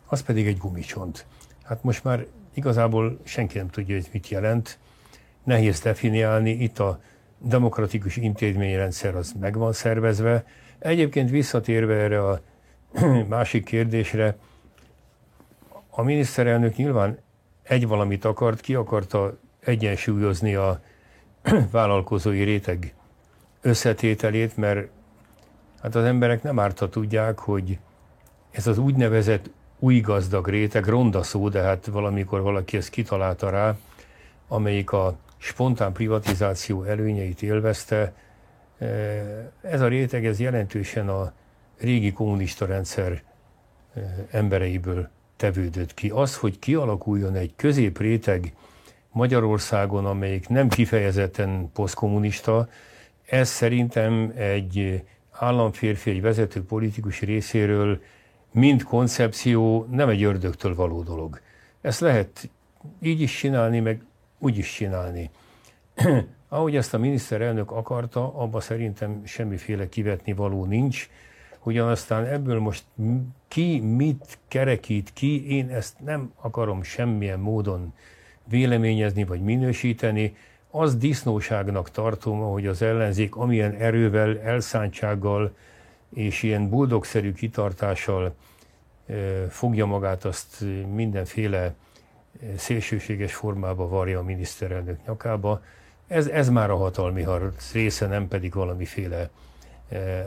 az pedig egy gumicsont. Hát most már igazából senki nem tudja, hogy mit jelent. Nehéz definiálni. Itt a demokratikus intézményrendszer az meg van szervezve, Egyébként visszatérve erre a másik kérdésre, a miniszterelnök nyilván egy valamit akart, ki akarta egyensúlyozni a vállalkozói réteg összetételét, mert hát az emberek nem árta tudják, hogy ez az úgynevezett új gazdag réteg, ronda szó, de hát valamikor valaki ezt kitalálta rá, amelyik a spontán privatizáció előnyeit élvezte, ez a réteg ez jelentősen a régi kommunista rendszer embereiből tevődött ki. Az, hogy kialakuljon egy középréteg Magyarországon, amelyik nem kifejezetten posztkommunista, ez szerintem egy államférfi, egy vezető politikus részéről mind koncepció nem egy ördögtől való dolog. Ezt lehet így is csinálni, meg úgy is csinálni. Ahogy ezt a miniszterelnök akarta, abba szerintem semmiféle kivetni való nincs. Ugyanaztán ebből most ki mit kerekít ki, én ezt nem akarom semmilyen módon véleményezni vagy minősíteni. Az disznóságnak tartom, hogy az ellenzék amilyen erővel, elszántsággal és ilyen buldogszerű kitartással fogja magát, azt mindenféle szélsőséges formába varja a miniszterelnök nyakába. Ez, ez már a hatalmi harc része, nem pedig valamiféle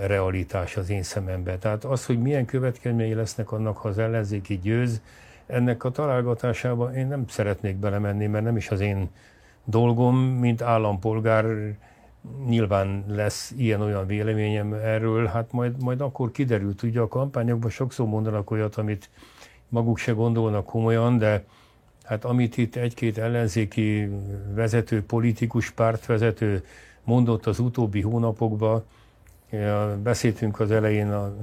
realitás az én szememben. Tehát az, hogy milyen következményei lesznek annak, ha az ellenzéki győz, ennek a találgatásába én nem szeretnék belemenni, mert nem is az én dolgom, mint állampolgár nyilván lesz ilyen-olyan véleményem erről, hát majd, majd akkor kiderült. Ugye a kampányokban sokszor mondanak olyat, amit maguk se gondolnak komolyan, de Hát amit itt egy-két ellenzéki vezető, politikus pártvezető mondott az utóbbi hónapokban, beszéltünk az elején a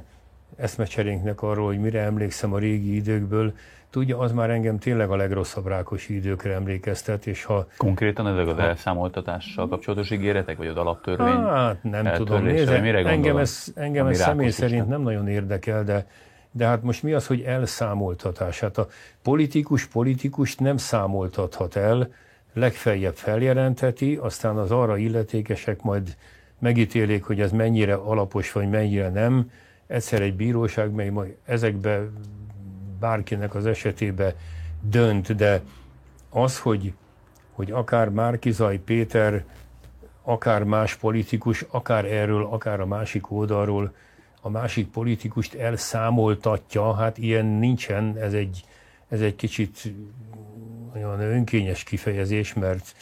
eszmecserénknek arról, hogy mire emlékszem a régi időkből, tudja, az már engem tényleg a legrosszabb rákos időkre emlékeztet, és ha... Konkrétan ezek az ha, elszámoltatással kapcsolatos ígéretek, vagy az alaptörvény? Hát nem tudom, nézze, engem ez, engem ez személy szerint nem nagyon érdekel, de de hát most mi az, hogy elszámoltatás? Hát a politikus politikust nem számoltathat el, legfeljebb feljelentheti, aztán az arra illetékesek majd megítélik, hogy ez mennyire alapos vagy mennyire nem. Egyszer egy bíróság, mely majd ezekbe bárkinek az esetébe dönt, de az, hogy, hogy akár Márkizaj Péter, akár más politikus, akár erről, akár a másik oldalról a másik politikust elszámoltatja, hát ilyen nincsen, ez egy, ez egy kicsit olyan önkényes kifejezés, mert,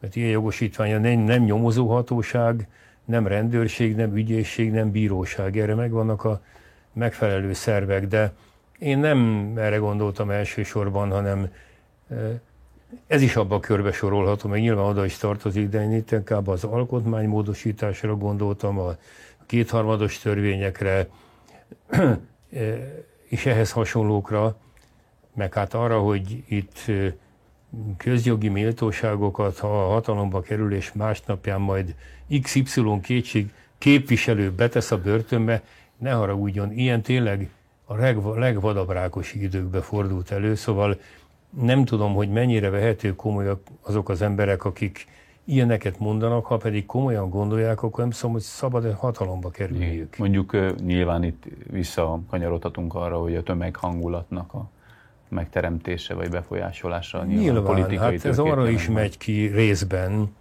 mert ilyen jogosítványa nem, nem nyomozóhatóság, nem rendőrség, nem ügyészség, nem bíróság. Erre megvannak a megfelelő szervek, de én nem erre gondoltam elsősorban, hanem ez is abba a körbe sorolható, meg nyilván oda is tartozik, de én itt inkább az alkotmánymódosításra gondoltam, a kétharmados törvényekre és ehhez hasonlókra, meg hát arra, hogy itt közjogi méltóságokat, ha a hatalomba kerül, és másnapján majd XY kétség képviselő betesz a börtönbe, ne haragudjon, ilyen tényleg a legvadabb rákosi időkbe fordult elő, szóval nem tudom, hogy mennyire vehető komolyak azok az emberek, akik ilyeneket mondanak, ha pedig komolyan gondolják, akkor nem szóval, hogy szabad hatalomba kerülniük. Mondjuk nyilván itt visszakanyarodhatunk arra, hogy a tömeghangulatnak a megteremtése vagy befolyásolása nyilván, nyilván a politikai hát ez arra is megy ki részben.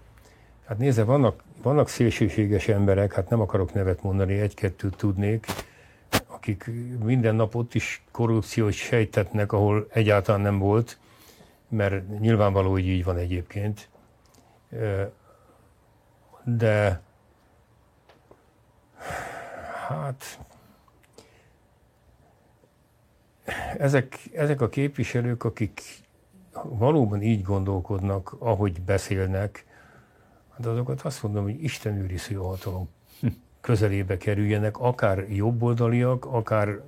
Hát nézze, vannak, vannak szélsőséges emberek, hát nem akarok nevet mondani, egy-kettőt tudnék, akik minden nap ott is korrupciót sejtetnek, ahol egyáltalán nem volt, mert nyilvánvaló, hogy így van egyébként. De hát ezek, ezek a képviselők, akik valóban így gondolkodnak, ahogy beszélnek, hát azokat azt mondom, hogy Isten őriző hatalom közelébe kerüljenek, akár jobboldaliak, akár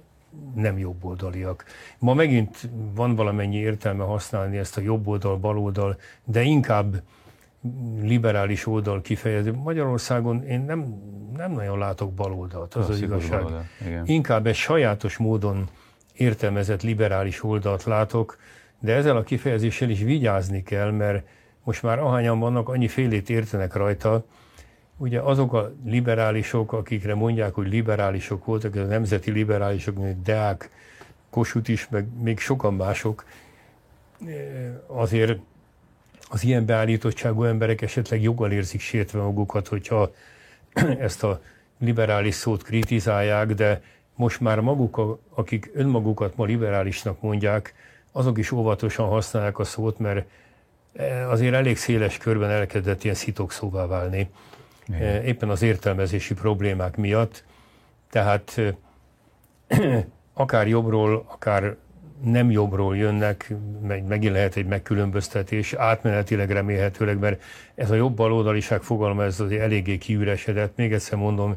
nem jobboldaliak. Ma megint van valamennyi értelme használni ezt a jobboldal, baloldal, de inkább liberális oldal kifejező. Magyarországon én nem, nem nagyon látok baloldalt, az az igazság. Baloldal, Inkább egy sajátos módon értelmezett liberális oldalt látok, de ezzel a kifejezéssel is vigyázni kell, mert most már ahányan vannak, annyi félét értenek rajta, ugye azok a liberálisok, akikre mondják, hogy liberálisok voltak, ez a nemzeti liberálisok, mint Deák, Kossuth is, meg még sokan mások, azért az ilyen beállítottságú emberek esetleg joggal érzik sértve magukat, hogyha ezt a liberális szót kritizálják, de most már maguk, akik önmagukat ma liberálisnak mondják, azok is óvatosan használják a szót, mert e, azért elég széles körben elkezdett ilyen szóvá válni. Igen. E, éppen az értelmezési problémák miatt. Tehát e, akár jobbról, akár nem jobbról jönnek, meg, megint lehet egy megkülönböztetés, átmenetileg remélhetőleg, mert ez a jobb baloldaliság fogalma, ez azért eléggé kiüresedett. Még egyszer mondom,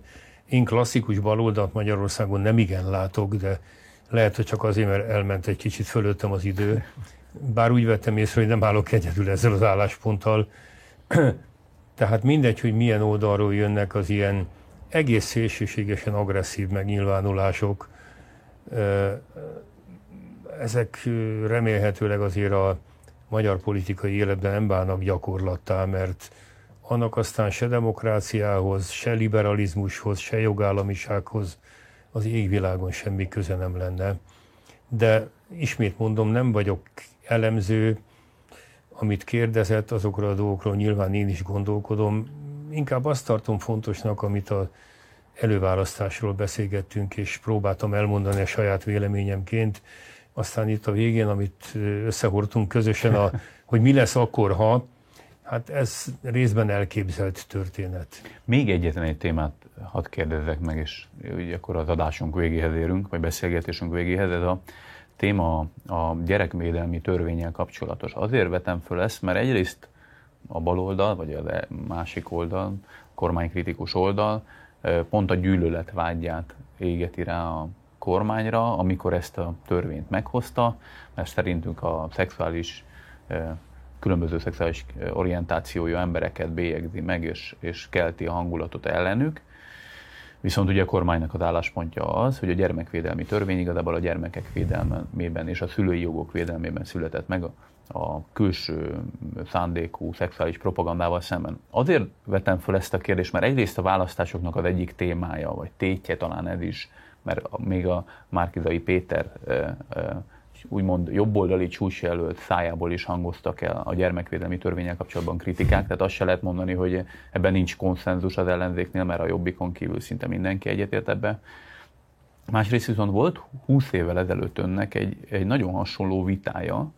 én klasszikus baloldalt Magyarországon nem igen látok, de lehet, hogy csak azért, mert elment egy kicsit fölöttem az idő. Bár úgy vettem észre, hogy nem állok egyedül ezzel az állásponttal. Tehát mindegy, hogy milyen oldalról jönnek az ilyen egész szélsőségesen agresszív megnyilvánulások, ezek remélhetőleg azért a magyar politikai életben nem válnak gyakorlattá, mert annak aztán se demokráciához, se liberalizmushoz, se jogállamisághoz az égvilágon semmi köze nem lenne. De ismét mondom, nem vagyok elemző, amit kérdezett, azokról a dolgokról nyilván én is gondolkodom. Inkább azt tartom fontosnak, amit a előválasztásról beszélgettünk, és próbáltam elmondani a saját véleményemként. Aztán itt a végén, amit összehordtunk közösen, a, hogy mi lesz akkor, ha, Hát ez részben elképzelt történet. Még egyetlen egy témát hadd kérdezzek meg, és ugye akkor az adásunk végéhez érünk, vagy beszélgetésünk végéhez. Ez a téma a gyerekvédelmi törvényel kapcsolatos. Azért vetem föl ezt, mert egyrészt a baloldal, vagy a másik oldal, kormánykritikus oldal pont a gyűlölet vágyját égeti rá a kormányra, amikor ezt a törvényt meghozta, mert szerintünk a szexuális különböző szexuális orientációjú embereket bélyegzi meg, és, és kelti a hangulatot ellenük. Viszont ugye a kormánynak az álláspontja az, hogy a gyermekvédelmi törvény igazából a gyermekek védelmében és a szülői jogok védelmében született meg a, a külső szándékú szexuális propagandával szemben. Azért vetem fel ezt a kérdést, mert egyrészt a választásoknak az egyik témája, vagy tétje talán ez is, mert még a Márkizai Péter úgymond jobboldali csúcsjelölt szájából is hangoztak el a gyermekvédelmi törvényel kapcsolatban kritikák, tehát azt se lehet mondani, hogy ebben nincs konszenzus az ellenzéknél, mert a jobbikon kívül szinte mindenki egyetért ebbe. Másrészt viszont volt 20 évvel ezelőtt önnek egy, egy nagyon hasonló vitája,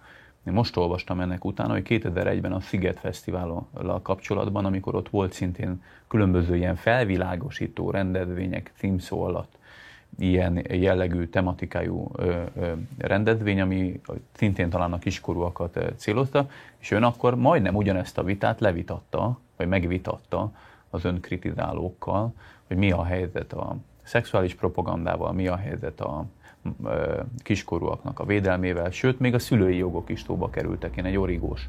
én most olvastam ennek utána, hogy 2001-ben a Sziget Fesztivállal kapcsolatban, amikor ott volt szintén különböző ilyen felvilágosító rendezvények címszó alatt ilyen jellegű tematikájú rendezvény, ami szintén talán a kiskorúakat célozta, és ön akkor majdnem ugyanezt a vitát levitatta, vagy megvitatta az önkritizálókkal, hogy mi a helyzet a szexuális propagandával, mi a helyzet a kiskorúaknak a védelmével, sőt, még a szülői jogok is szóba kerültek. Én egy origós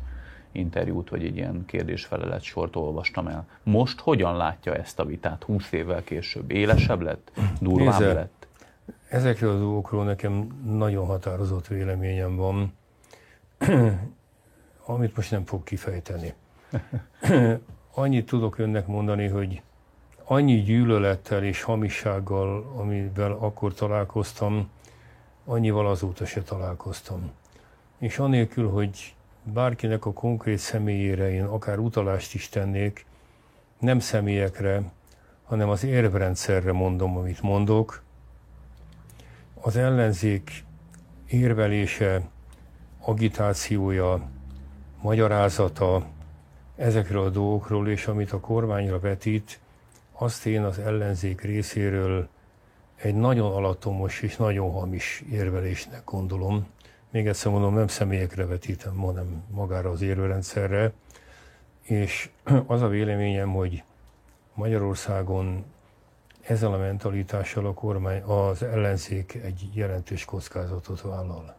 interjút, vagy egy ilyen kérdésfelelet sort olvastam el. Most hogyan látja ezt a vitát 20 évvel később? Élesebb lett? Durvább Nézze, lett? Ezekről a dolgokról nekem nagyon határozott véleményem van, amit most nem fog kifejteni. Annyit tudok önnek mondani, hogy annyi gyűlölettel és hamisággal, amivel akkor találkoztam, annyival azóta se találkoztam. És anélkül, hogy bárkinek a konkrét személyére én akár utalást is tennék, nem személyekre, hanem az érvrendszerre mondom, amit mondok. Az ellenzék érvelése, agitációja, magyarázata ezekről a dolgokról, és amit a kormányra vetít, azt én az ellenzék részéről egy nagyon alatomos és nagyon hamis érvelésnek gondolom. Még egyszer mondom, nem személyekre vetítem, hanem magára az érvelendszerre. És az a véleményem, hogy Magyarországon ezzel a mentalitással a kormány, az ellenzék egy jelentős kockázatot vállal.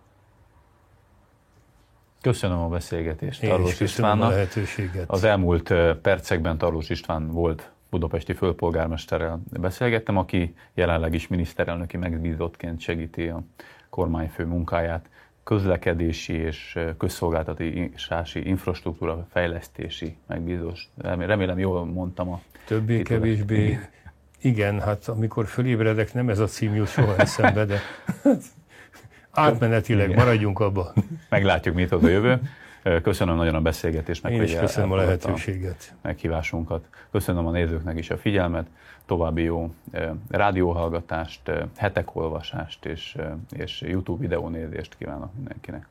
Köszönöm a beszélgetést Tarlós Istvánnak. A lehetőséget. Az elmúlt percekben Tarlós István volt budapesti főpolgármesterrel beszélgettem, aki jelenleg is miniszterelnöki megbízottként segíti a kormányfő munkáját, közlekedési és közszolgáltatási infrastruktúra fejlesztési megbízós. Remélem jól mondtam a Többé-kevésbé. Igen, hát amikor fölébredek, nem ez a cím jut soha eszembe, de átmenetileg maradjunk abba. Meglátjuk, mit ad a jövő. Köszönöm nagyon a beszélgetést, meg Én is köszönöm a lehetőséget. A meghívásunkat. Köszönöm a nézőknek is a figyelmet, további jó rádióhallgatást, hetek olvasást és, és YouTube videónézést kívánok mindenkinek.